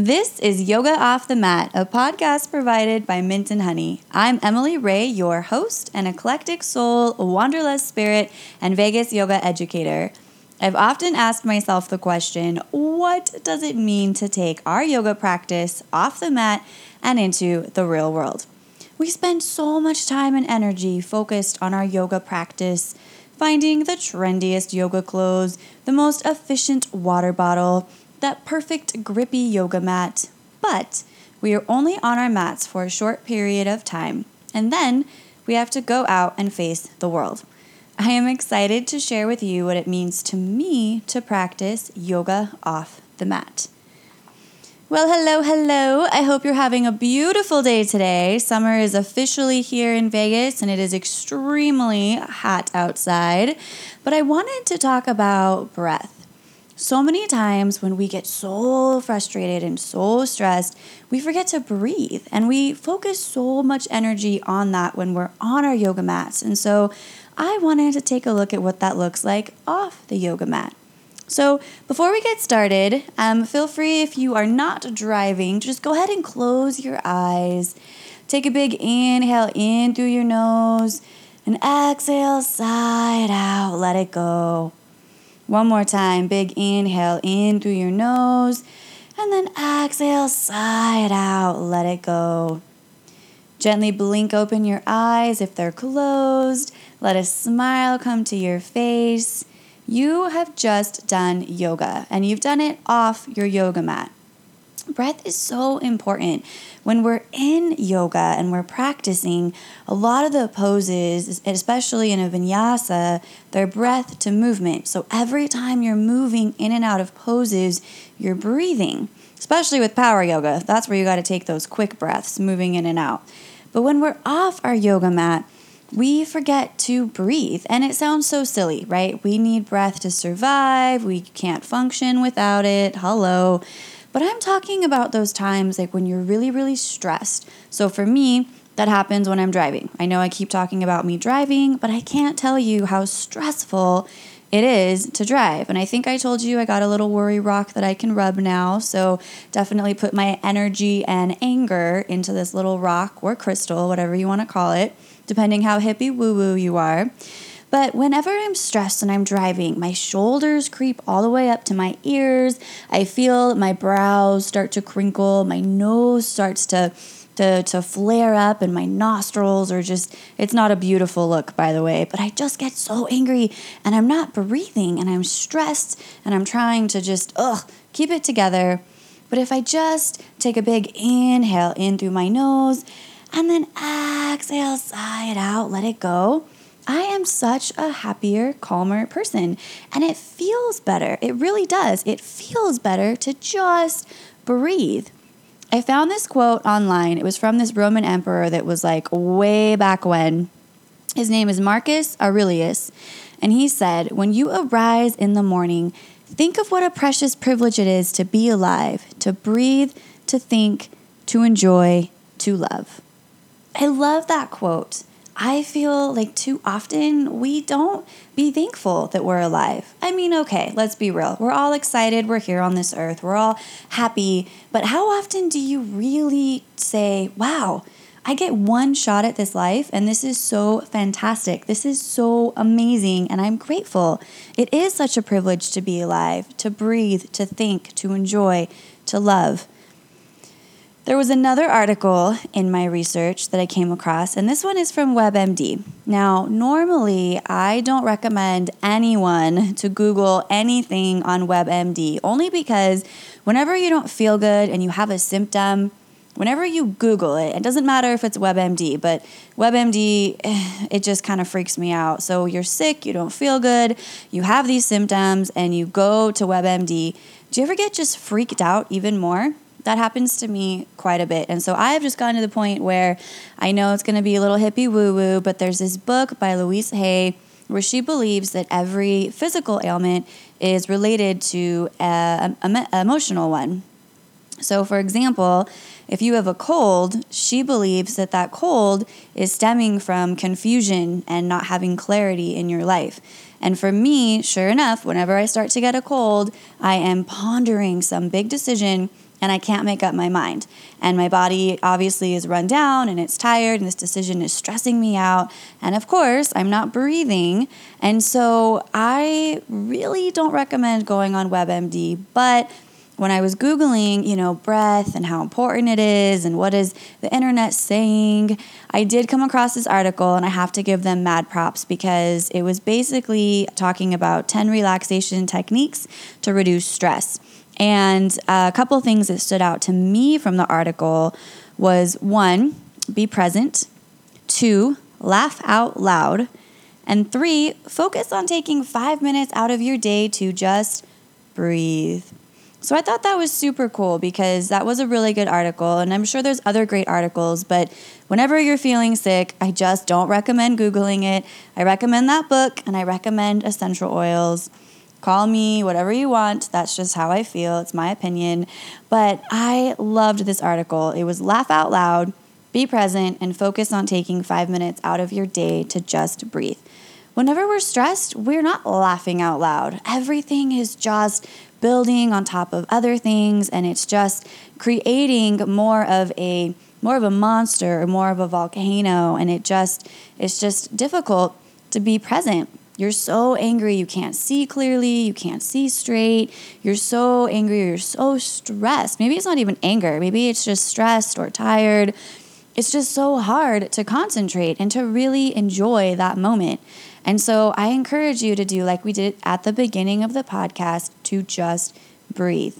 This is Yoga Off the Mat, a podcast provided by Mint and Honey. I'm Emily Ray, your host, an eclectic soul, wanderlust spirit, and Vegas yoga educator. I've often asked myself the question what does it mean to take our yoga practice off the mat and into the real world? We spend so much time and energy focused on our yoga practice, finding the trendiest yoga clothes, the most efficient water bottle that perfect grippy yoga mat, but we are only on our mats for a short period of time, and then we have to go out and face the world. I am excited to share with you what it means to me to practice yoga off the mat. Well, hello, hello. I hope you're having a beautiful day today. Summer is officially here in Vegas and it is extremely hot outside. But I wanted to talk about breath so many times when we get so frustrated and so stressed, we forget to breathe and we focus so much energy on that when we're on our yoga mats. And so I wanted to take a look at what that looks like off the yoga mat. So, before we get started, um, feel free if you are not driving, just go ahead and close your eyes. Take a big inhale in through your nose and exhale, side out, let it go. One more time. Big inhale in through your nose. And then exhale, sigh it out. Let it go. Gently blink open your eyes if they're closed. Let a smile come to your face. You have just done yoga and you've done it off your yoga mat. Breath is so important. When we're in yoga and we're practicing, a lot of the poses, especially in a vinyasa, they're breath to movement. So every time you're moving in and out of poses, you're breathing. Especially with power yoga, that's where you got to take those quick breaths, moving in and out. But when we're off our yoga mat, we forget to breathe. And it sounds so silly, right? We need breath to survive. We can't function without it. Hello. But I'm talking about those times like when you're really, really stressed. So for me, that happens when I'm driving. I know I keep talking about me driving, but I can't tell you how stressful it is to drive. And I think I told you I got a little worry rock that I can rub now. So definitely put my energy and anger into this little rock or crystal, whatever you want to call it, depending how hippie woo woo you are. But whenever I'm stressed and I'm driving, my shoulders creep all the way up to my ears. I feel my brows start to crinkle, my nose starts to to, to flare up and my nostrils are just it's not a beautiful look by the way but i just get so angry and i'm not breathing and i'm stressed and i'm trying to just ugh keep it together but if i just take a big inhale in through my nose and then exhale sigh it out let it go I am such a happier, calmer person. And it feels better. It really does. It feels better to just breathe. I found this quote online. It was from this Roman emperor that was like way back when. His name is Marcus Aurelius. And he said, When you arise in the morning, think of what a precious privilege it is to be alive, to breathe, to think, to enjoy, to love. I love that quote. I feel like too often we don't be thankful that we're alive. I mean, okay, let's be real. We're all excited we're here on this earth, we're all happy, but how often do you really say, wow, I get one shot at this life, and this is so fantastic. This is so amazing, and I'm grateful. It is such a privilege to be alive, to breathe, to think, to enjoy, to love. There was another article in my research that I came across, and this one is from WebMD. Now, normally I don't recommend anyone to Google anything on WebMD, only because whenever you don't feel good and you have a symptom, whenever you Google it, it doesn't matter if it's WebMD, but WebMD, eh, it just kind of freaks me out. So you're sick, you don't feel good, you have these symptoms, and you go to WebMD. Do you ever get just freaked out even more? That happens to me quite a bit. And so I have just gotten to the point where I know it's going to be a little hippie woo woo, but there's this book by Louise Hay where she believes that every physical ailment is related to an emotional one. So, for example, if you have a cold, she believes that that cold is stemming from confusion and not having clarity in your life. And for me, sure enough, whenever I start to get a cold, I am pondering some big decision and I can't make up my mind. And my body obviously is run down and it's tired, and this decision is stressing me out. And of course, I'm not breathing. And so I really don't recommend going on WebMD, but when I was Googling, you know, breath and how important it is and what is the internet saying, I did come across this article and I have to give them mad props because it was basically talking about 10 relaxation techniques to reduce stress. And uh, a couple things that stood out to me from the article was one, be present, two, laugh out loud, and three, focus on taking five minutes out of your day to just breathe. So I thought that was super cool because that was a really good article. And I'm sure there's other great articles, but whenever you're feeling sick, I just don't recommend Googling it. I recommend that book and I recommend essential oils. Call me whatever you want. That's just how I feel. It's my opinion. But I loved this article. It was laugh out loud, be present, and focus on taking five minutes out of your day to just breathe. Whenever we're stressed, we're not laughing out loud. Everything is just building on top of other things and it's just creating more of a more of a monster or more of a volcano and it just it's just difficult to be present you're so angry you can't see clearly, you can't see straight. You're so angry, you're so stressed. Maybe it's not even anger, maybe it's just stressed or tired. It's just so hard to concentrate and to really enjoy that moment. And so I encourage you to do like we did at the beginning of the podcast to just breathe.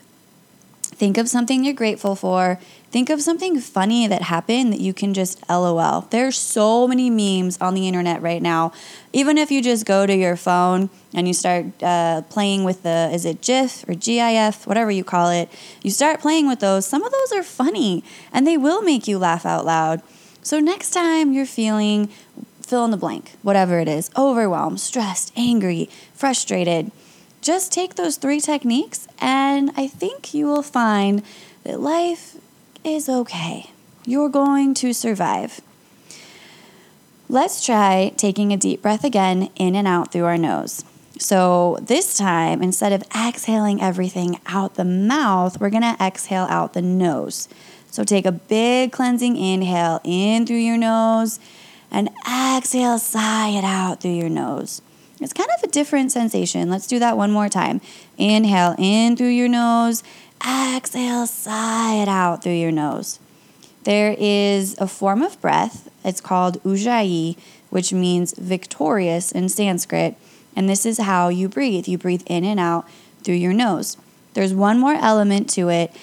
Think of something you're grateful for. Think of something funny that happened that you can just LOL. There's so many memes on the internet right now. Even if you just go to your phone and you start uh, playing with the, is it GIF or GIF, whatever you call it, you start playing with those. Some of those are funny and they will make you laugh out loud. So next time you're feeling fill in the blank, whatever it is, overwhelmed, stressed, angry, frustrated, just take those three techniques, and I think you will find that life is okay. You're going to survive. Let's try taking a deep breath again in and out through our nose. So, this time, instead of exhaling everything out the mouth, we're gonna exhale out the nose. So, take a big cleansing inhale in through your nose and exhale, sigh it out through your nose. It's kind of a different sensation. Let's do that one more time. Inhale in through your nose, exhale, sigh it out through your nose. There is a form of breath, it's called ujjayi, which means victorious in Sanskrit. And this is how you breathe. You breathe in and out through your nose. There's one more element to it.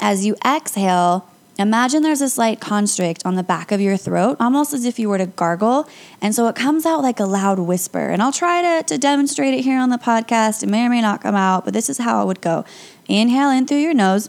As you exhale, Imagine there's a slight constrict on the back of your throat, almost as if you were to gargle. And so it comes out like a loud whisper. And I'll try to, to demonstrate it here on the podcast. It may or may not come out, but this is how it would go. Inhale in through your nose.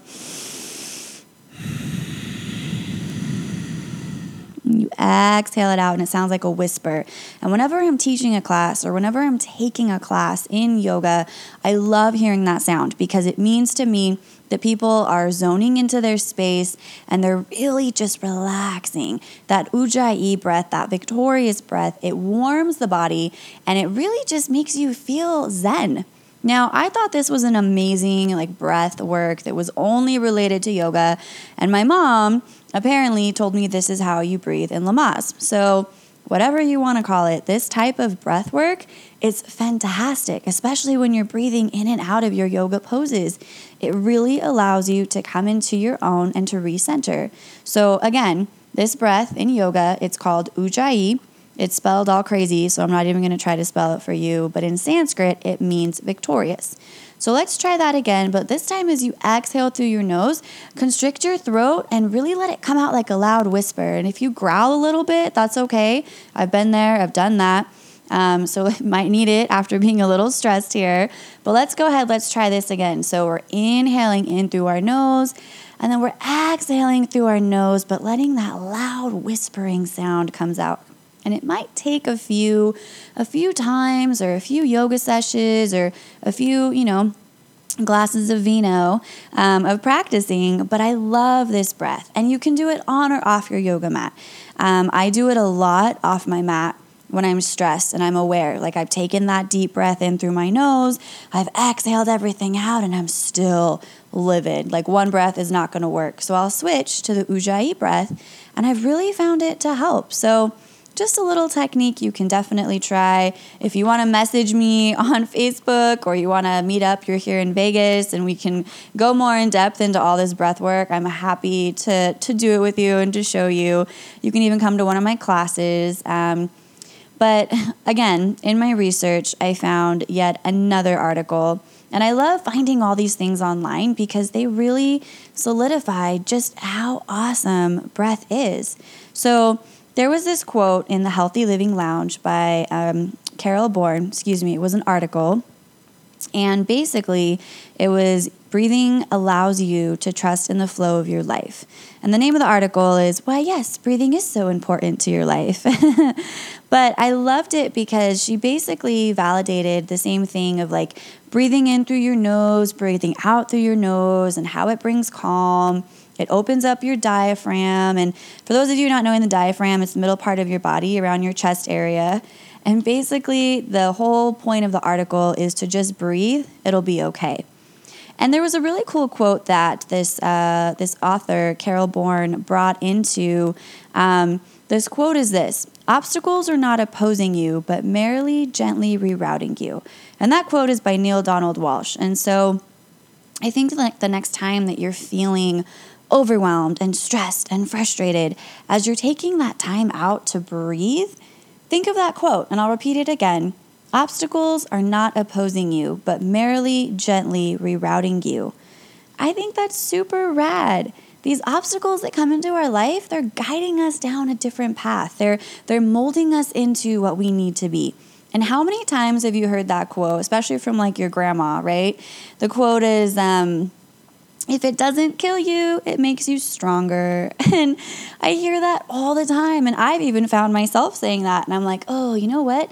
You exhale it out, and it sounds like a whisper. And whenever I'm teaching a class or whenever I'm taking a class in yoga, I love hearing that sound because it means to me people are zoning into their space and they're really just relaxing. That ujjayi breath, that victorious breath, it warms the body and it really just makes you feel zen. Now, I thought this was an amazing like breath work that was only related to yoga, and my mom apparently told me this is how you breathe in Lamaze. So, whatever you want to call it, this type of breath work is fantastic, especially when you're breathing in and out of your yoga poses. It really allows you to come into your own and to recenter. So, again, this breath in yoga, it's called Ujjayi. It's spelled all crazy, so I'm not even going to try to spell it for you, but in Sanskrit, it means victorious. So let's try that again, but this time as you exhale through your nose, constrict your throat and really let it come out like a loud whisper. And if you growl a little bit, that's okay. I've been there, I've done that. Um, so it might need it after being a little stressed here. But let's go ahead, let's try this again. So we're inhaling in through our nose. And then we're exhaling through our nose, but letting that loud whispering sound comes out and it might take a few a few times or a few yoga sessions or a few you know glasses of vino um, of practicing, but I love this breath. And you can do it on or off your yoga mat. Um, I do it a lot off my mat when I'm stressed and I'm aware. Like I've taken that deep breath in through my nose, I've exhaled everything out, and I'm still livid. Like one breath is not going to work. So I'll switch to the Ujjayi breath, and I've really found it to help. So just a little technique you can definitely try. If you want to message me on Facebook or you want to meet up, you're here in Vegas and we can go more in depth into all this breath work, I'm happy to, to do it with you and to show you. You can even come to one of my classes. Um, but again, in my research, I found yet another article. And I love finding all these things online because they really solidify just how awesome breath is. So, there was this quote in the Healthy Living Lounge by um, Carol Bourne, excuse me, it was an article. And basically, it was breathing allows you to trust in the flow of your life. And the name of the article is Why, yes, breathing is so important to your life. but I loved it because she basically validated the same thing of like breathing in through your nose, breathing out through your nose, and how it brings calm it opens up your diaphragm. And for those of you not knowing the diaphragm, it's the middle part of your body around your chest area. And basically, the whole point of the article is to just breathe, it'll be okay. And there was a really cool quote that this, uh, this author, Carol Bourne, brought into. Um, this quote is this Obstacles are not opposing you, but merely gently rerouting you. And that quote is by Neale Donald Walsch. And so I think like the next time that you're feeling overwhelmed and stressed and frustrated, as you're taking that time out to breathe, think of that quote, and I'll repeat it again. Obstacles are not opposing you, but merely gently rerouting you. I think that's super rad. These obstacles that come into our life, they're guiding us down a different path. They're they're molding us into what we need to be. And how many times have you heard that quote, especially from like your grandma, right? The quote is um if it doesn't kill you, it makes you stronger. And I hear that all the time. And I've even found myself saying that. And I'm like, oh, you know what?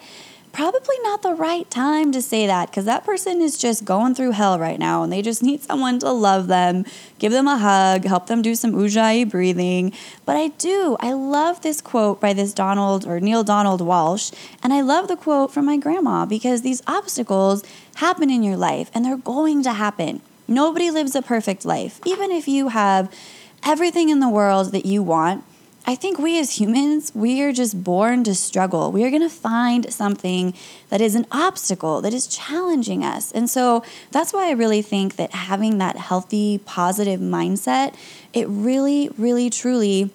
Probably not the right time to say that because that person is just going through hell right now and they just need someone to love them, give them a hug, help them do some ujjayi breathing. But I do. I love this quote by this Donald or Neale Donald Walsch. And I love the quote from my grandma because these obstacles happen in your life and they're going to happen. Nobody lives a perfect life. Even if you have everything in the world that you want, I think we as humans, we are just born to struggle. We are going to find something that is an obstacle, that is challenging us. And so that's why I really think that having that healthy, positive mindset, it really, really, truly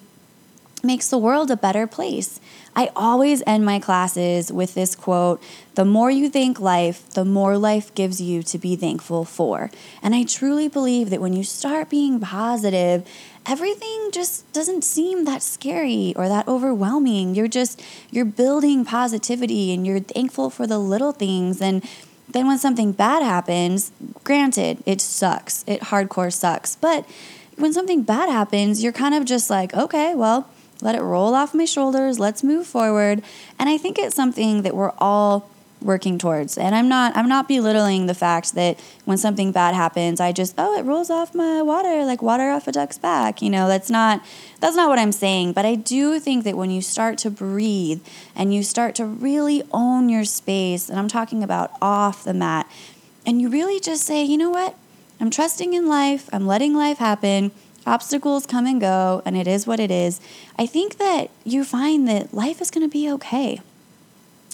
makes the world a better place. I always end my classes with this quote The more you thank life, the more life gives you to be thankful for. And I truly believe that when you start being positive, everything just doesn't seem that scary or that overwhelming. You're just, you're building positivity and you're thankful for the little things. And then when something bad happens, granted, it sucks. It hardcore sucks. But when something bad happens, you're kind of just like, okay, well, let it roll off my shoulders. Let's move forward. And I think it's something that we're all working towards. And I'm not I'm not belittling the fact that when something bad happens, I just oh, it rolls off my water like water off a duck's back. You know, that's not that's not what I'm saying, but I do think that when you start to breathe and you start to really own your space, and I'm talking about off the mat, and you really just say, "You know what? I'm trusting in life. I'm letting life happen." Obstacles come and go, and it is what it is, I think that you find that life is going to be okay.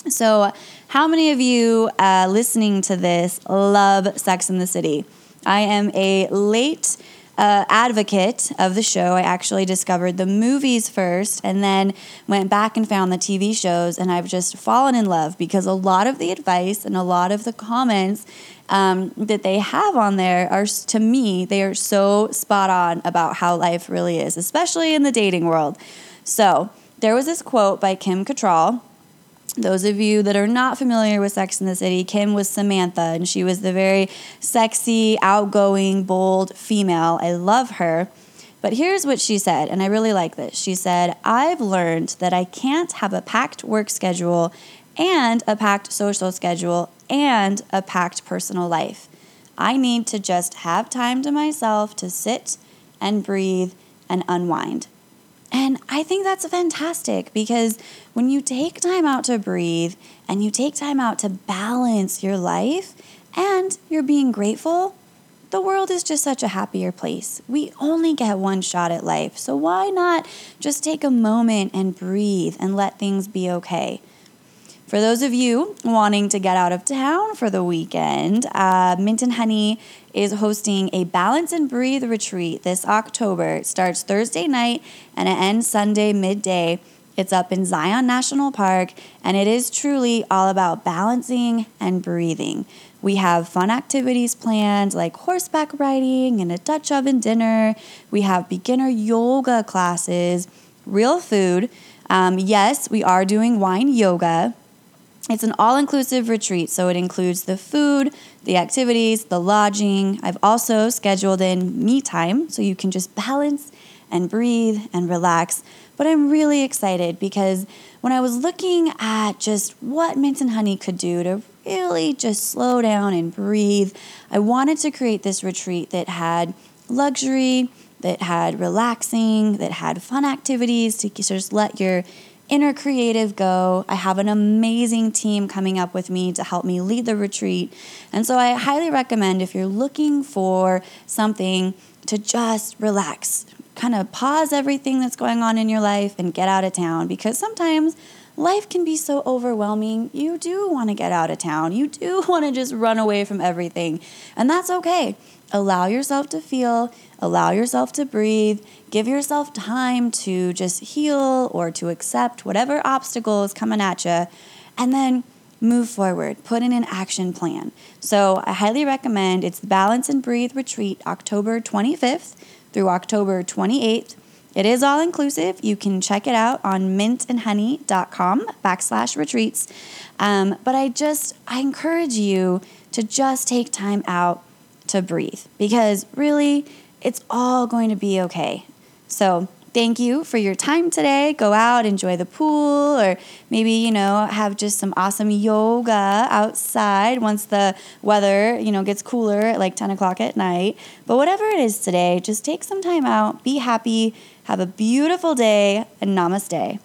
So, how many of you uh, listening to this love Sex in the City? I am a late uh, advocate of the show. I actually discovered the movies first and then went back and found the TV shows, and I've just fallen in love because a lot of the advice and a lot of the comments um, that they have on there are, to me, they are so spot on about how life really is, especially in the dating world. So, there was this quote by Kim Cattrall those of you that are not familiar with Sex in the City, Kim was Samantha, and she was the very sexy, outgoing, bold female. I love her. But here's what she said, and I really like this. She said, I've learned that I can't have a packed work schedule and a packed social schedule and a packed personal life. I need to just have time to myself to sit and breathe and unwind. And I think that's fantastic because when you take time out to breathe and you take time out to balance your life and you're being grateful, the world is just such a happier place. We only get one shot at life, so why not just take a moment and breathe and let things be okay? For those of you wanting to get out of town for the weekend, uh, Mint and Honey is hosting a Balance and Breathe retreat this October. It starts Thursday night and it ends Sunday midday. It's up in Zion National Park, and it is truly all about balancing and breathing. We have fun activities planned like horseback riding and a Dutch oven dinner. We have beginner yoga classes, real food. Um, yes, we are doing wine yoga. It's an all inclusive retreat, so it includes the food, the activities, the lodging. I've also scheduled in me time so you can just balance and breathe and relax. But I'm really excited because when I was looking at just what Mint and Honey could do to really just slow down and breathe. I wanted to create this retreat that had luxury, that had relaxing, that had fun activities to just let your inner creative go. I have an amazing team coming up with me to help me lead the retreat. And so I highly recommend if you're looking for something to just relax, kind of pause everything that's going on in your life and get out of town because sometimes life can be so overwhelming. You do want to get out of town. You do want to just run away from everything. And that's okay. Allow yourself to feel, allow yourself to breathe, give yourself time to just heal or to accept whatever obstacle is coming at you, and then move forward. Put in an action plan. So I highly recommend it's the Balance and Breathe Retreat October 25th through October 28th. It is all inclusive. You can check it out on mintandhoney.com backslash retreats. Um, but I just, I encourage you to just take time out to breathe because really, it's all going to be okay. So thank you for your time today. Go out, enjoy the pool, or maybe, you know, have just some awesome yoga outside once the weather, you know, gets cooler at like 10 o'clock at night. But whatever it is today, just take some time out, be happy, have a beautiful day, and namaste.